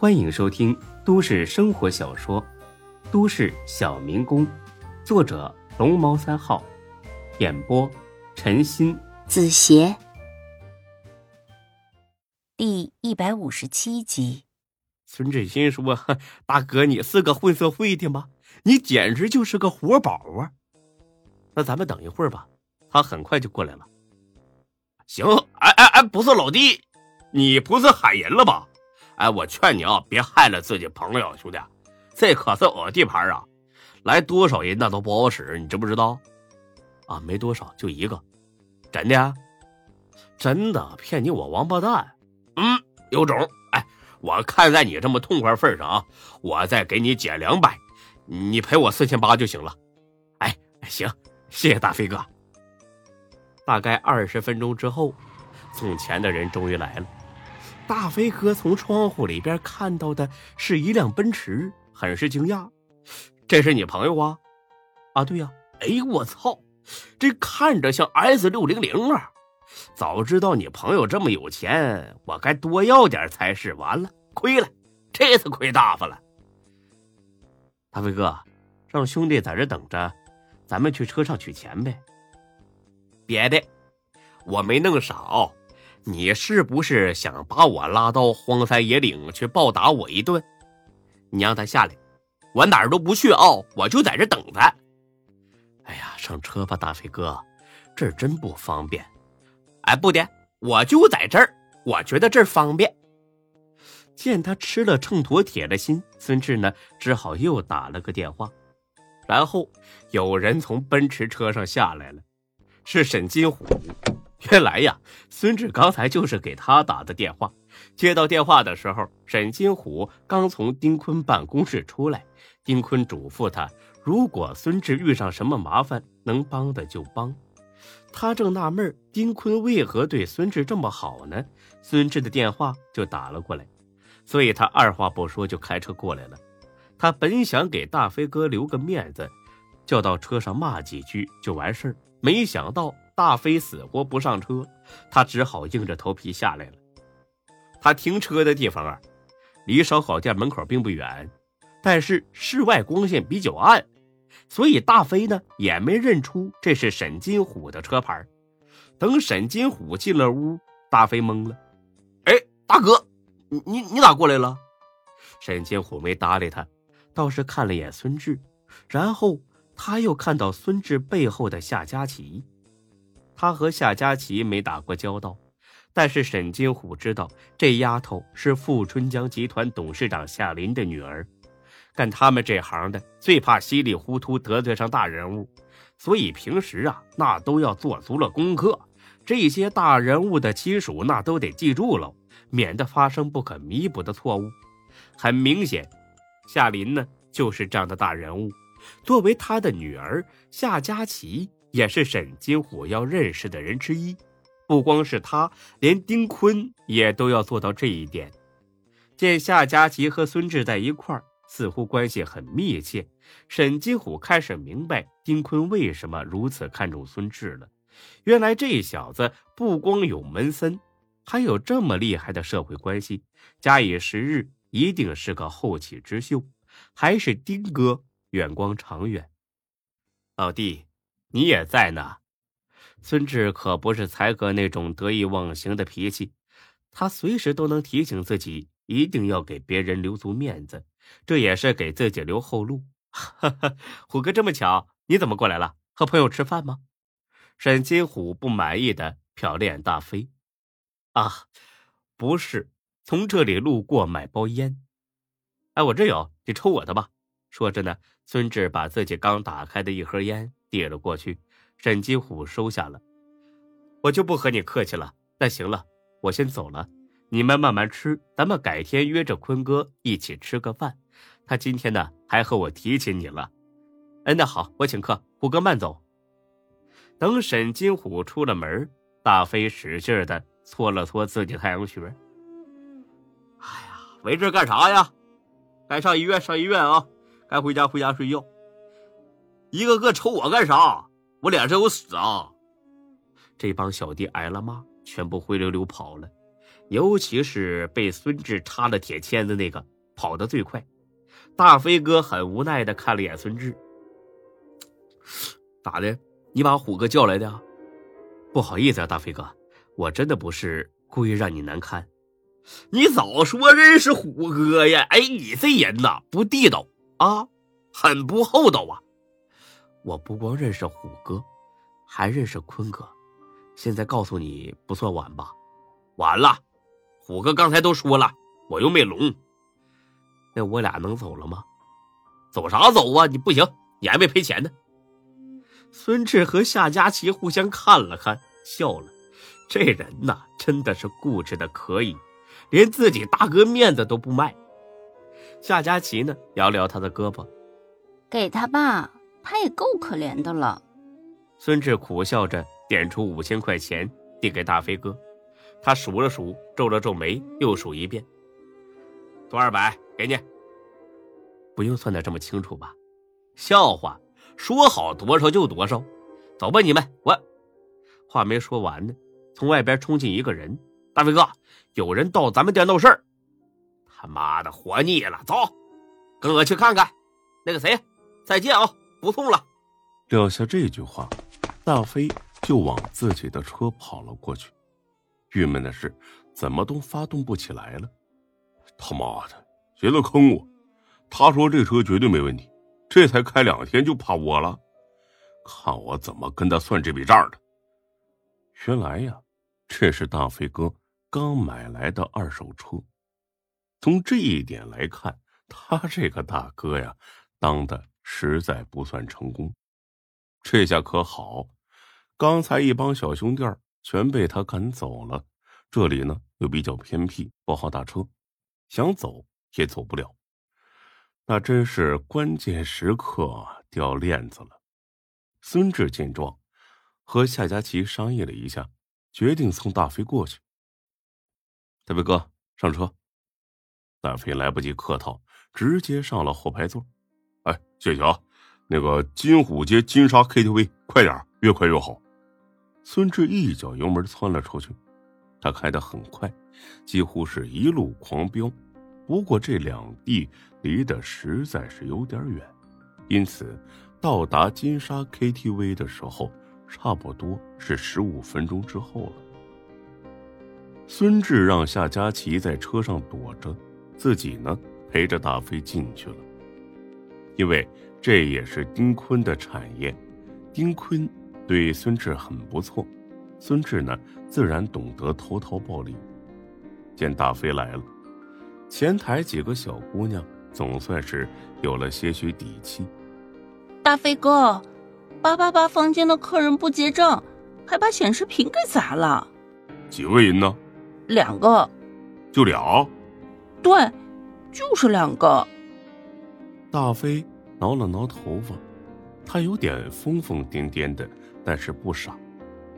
欢迎收听都市生活小说《都市小民工》，作者龙猫三号，演播陈鑫、子邪，第一百五十七集。孙志新说：“大哥，你是个混社会的吗？你简直就是个活宝啊！那咱们等一会儿吧，他很快就过来了。行，哎哎哎，不是老弟，你不是喊人了吧？哎，我劝你啊，别害了自己朋友，兄弟，这可是我地盘啊，来多少人那都不好使，你知不知道？啊，没多少，就一个，真的？啊真的？骗你我王八蛋？嗯，有种！哎，我看在你这么痛快份上啊，我再给你减两百，你赔我四千八就行了。哎，行。谢谢大飞哥。大概二十分钟之后，送钱的人终于来了。大飞哥从窗户里边看到的是一辆奔驰，很是惊讶：“这是你朋友啊？”“啊，对呀。”“哎呦，我操，这看着像 S 六零零啊！早知道你朋友这么有钱，我该多要点才是。完了，亏了，这次亏大发了。”大飞哥，让兄弟在这等着。咱们去车上取钱呗。别的，我没弄少。你是不是想把我拉到荒山野岭去暴打我一顿？你让他下来，我哪儿都不去啊，我就在这等他。哎呀，上车吧，大飞哥，这儿真不方便。哎，不的，我就在这儿，我觉得这儿方便。见他吃了秤砣铁了心，孙志呢只好又打了个电话。然后有人从奔驰车上下来了，是沈金虎。原来呀，孙志刚才就是给他打的电话。接到电话的时候，沈金虎刚从丁坤办公室出来。丁坤嘱咐他，如果孙志遇上什么麻烦，能帮的就帮。他正纳闷丁坤为何对孙志这么好呢？孙志的电话就打了过来，所以他二话不说就开车过来了。他本想给大飞哥留个面子，叫到车上骂几句就完事儿，没想到大飞死活不上车，他只好硬着头皮下来了。他停车的地方啊，离烧烤店门口并不远，但是室外光线比较暗，所以大飞呢也没认出这是沈金虎的车牌。等沈金虎进了屋，大飞懵了：“哎，大哥，你你你咋过来了？”沈金虎没搭理他。倒是看了眼孙志，然后他又看到孙志背后的夏佳琪。他和夏佳琪没打过交道，但是沈金虎知道这丫头是富春江集团董事长夏林的女儿。干他们这行的最怕稀里糊涂得罪上大人物，所以平时啊那都要做足了功课。这些大人物的亲属那都得记住了，免得发生不可弥补的错误。很明显。夏林呢，就是这样的大人物。作为他的女儿，夏佳琪也是沈金虎要认识的人之一。不光是他，连丁坤也都要做到这一点。见夏佳琪和孙志在一块儿，似乎关系很密切。沈金虎开始明白丁坤为什么如此看重孙志了。原来这小子不光有门森，还有这么厉害的社会关系。假以时日。一定是个后起之秀，还是丁哥远光长远。老弟，你也在呢。孙志可不是才哥那种得意忘形的脾气，他随时都能提醒自己，一定要给别人留足面子，这也是给自己留后路。哈哈，虎哥这么巧，你怎么过来了？和朋友吃饭吗？沈金虎不满意的瞟了眼大飞。啊，不是。从这里路过买包烟，哎，我这有，你抽我的吧。说着呢，孙志把自己刚打开的一盒烟递了过去，沈金虎收下了。我就不和你客气了。那行了，我先走了，你们慢慢吃，咱们改天约着坤哥一起吃个饭。他今天呢还和我提起你了。哎，那好，我请客，虎哥慢走。等沈金虎出了门，大飞使劲的搓了搓自己太阳穴。哎呀，围这干啥呀？该上医院上医院啊，该回家回家睡觉。一个个瞅我干啥？我脸上有屎啊！这帮小弟挨了骂，全部灰溜溜跑了。尤其是被孙志插了铁签子那个，跑得最快。大飞哥很无奈的看了眼孙志：“咋的？你把虎哥叫来的？不好意思啊，大飞哥，我真的不是故意让你难堪。你早说认识虎哥呀！哎，你这人呐，不地道啊，很不厚道啊！我不光认识虎哥，还认识坤哥。现在告诉你，不算晚吧？晚了。虎哥刚才都说了，我又没聋。那我俩能走了吗？走啥走啊？你不行，你还没赔钱呢。孙志和夏佳琪互相看了看，笑了。这人呐，真的是固执的可以，连自己大哥面子都不卖。夏佳琪呢，摇摇他的胳膊，给他吧，他也够可怜的了。孙志苦笑着点出五千块钱，递给大飞哥。他数了数，皱了皱眉，又数一遍。多二百，给你。不用算的这么清楚吧？笑话，说好多少就多少。走吧，你们。我话没说完呢，从外边冲进一个人。大飞哥，有人到咱们店闹事儿。他妈的，活腻了。走，跟我去看看。那个谁，再见啊，不送了。撂下这句话，大飞就往自己的车跑了过去。郁闷的是，怎么都发动不起来了。他妈的，谁在坑我？他说这车绝对没问题，这才开两天就趴窝了，看我怎么跟他算这笔账的。原来呀，这是大飞哥刚买来的二手车。从这一点来看，他这个大哥呀，当的实在不算成功。这下可好，刚才一帮小兄弟。全被他赶走了。这里呢又比较偏僻，不好打车，想走也走不了。那真是关键时刻掉链子了。孙志见状，和夏佳琪商议了一下，决定送大飞过去。大飞哥，上车。大飞来不及客套，直接上了后排座。哎，谢谢啊。那个金虎街金沙 KTV，快点，越快越好。孙志一脚油门窜了出去，他开得很快，几乎是一路狂飙。不过这两地离得实在是有点远，因此到达金沙 KTV 的时候，差不多是十五分钟之后了。孙志让夏佳琪在车上躲着，自己呢陪着大飞进去了，因为这也是丁坤的产业，丁坤。对孙志很不错，孙志呢自然懂得投桃报李。见大飞来了，前台几个小姑娘总算是有了些许底气。大飞哥，八八八房间的客人不结账，还把显示屏给砸了。几个人呢？两个。就俩？对，就是两个。大飞挠了挠头发，他有点疯疯癫癫的。但是不傻，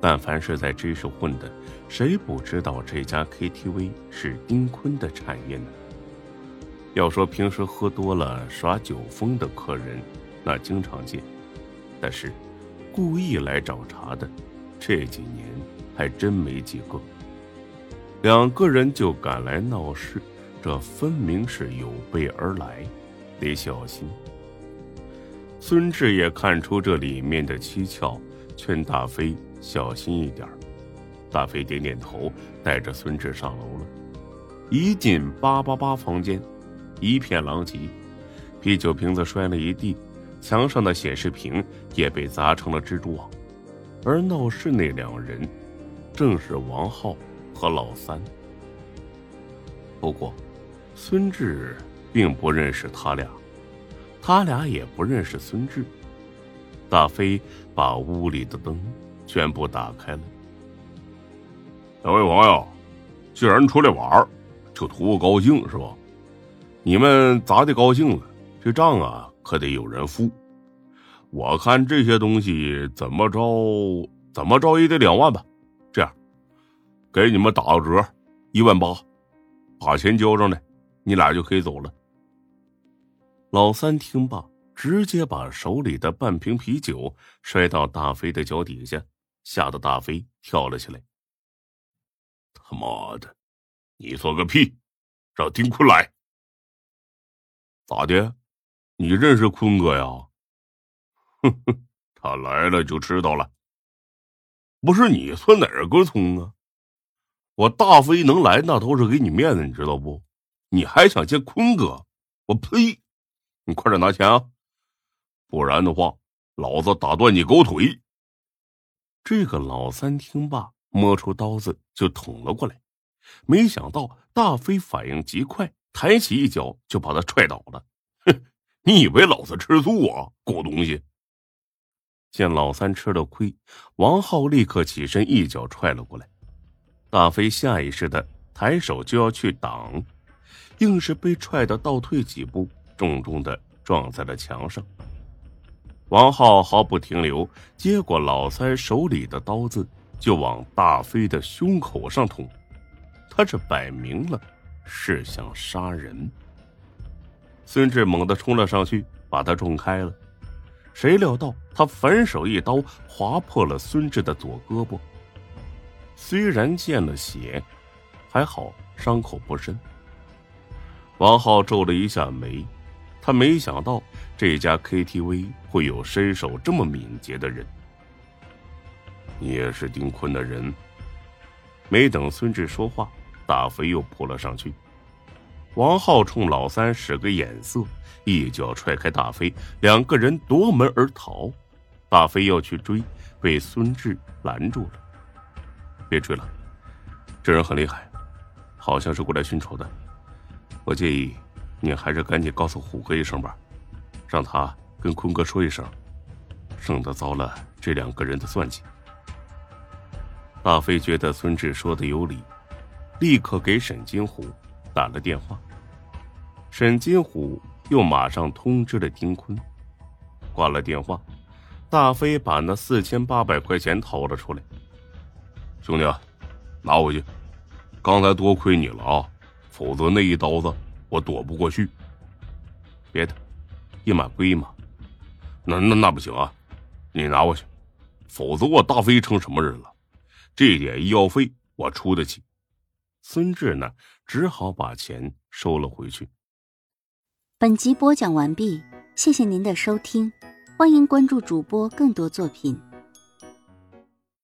但凡是在知识混的，谁不知道这家 KTV 是丁坤的产业呢？要说平时喝多了耍酒疯的客人，那经常见，但是故意来找茬的，这几年还真没几个。两个人就赶来闹事，这分明是有备而来，得小心。孙志也看出这里面的蹊跷。劝大飞小心一点大飞点点头，带着孙志上楼了。一进八八八房间，一片狼藉，啤酒瓶子摔了一地，墙上的显示屏也被砸成了蜘蛛网。而闹事那两人，正是王浩和老三。不过，孙志并不认识他俩，他俩也不认识孙志。大飞把屋里的灯全部打开了。两位朋友，既然出来玩，就图个高兴是吧？你们咋的高兴了？这账啊，可得有人付。我看这些东西怎么着怎么着也得两万吧。这样，给你们打个折，一万八，把钱交上来，你俩就可以走了。老三听罢。直接把手里的半瓶啤酒摔到大飞的脚底下，吓得大飞跳了起来。他妈的，你算个屁！让丁坤来。咋的？你认识坤哥呀？哼哼，他来了就知道了。不是你算哪根葱啊？我大飞能来，那都是给你面子，你知道不？你还想见坤哥？我呸！你快点拿钱啊，不然的话，老子打断你狗腿！这个老三听罢，摸出刀子就捅了过来，没想到大飞反应极快，抬起一脚就把他踹倒了。哼，你以为老子吃素啊，狗东西！见老三吃了亏，王浩立刻起身一脚踹了过来。大飞下意识的抬手就要去挡，硬是被踹得倒退几步，重重的撞在了墙上。王浩毫不停留，接过老三手里的刀子，就往大飞的胸口上捅。他这摆明了是想杀人。孙志猛地冲了上去，把他撞开了。谁料到他反手一刀划破了孙志的左胳膊。虽然见了血，还好伤口不深。王浩皱了一下眉。他没想到这家 KTV 会有身手这么敏捷的人。你也是丁坤的人。没等孙志说话，大飞又扑了上去。王浩冲老三使个眼色，一脚踹开大飞，两个人夺门而逃。大飞要去追，被孙志拦住了。别追了，这人很厉害，好像是过来寻仇的。我建议。你还是赶紧告诉虎哥一声吧，让他跟坤哥说一声，省得遭了这两个人的算计。大飞觉得孙志说的有理，立刻给沈金虎打了电话。沈金虎又马上通知了丁坤。挂了电话，大飞把那四千八百块钱掏了出来。兄弟，拿回去，刚才多亏你了啊，否则那一刀子。我躲不过去，别的，一码归一码。那那那不行啊，你拿过去，否则我大飞成什么人了？这点医药费我出得起。孙志呢，只好把钱收了回去。本集播讲完毕，谢谢您的收听，欢迎关注主播更多作品。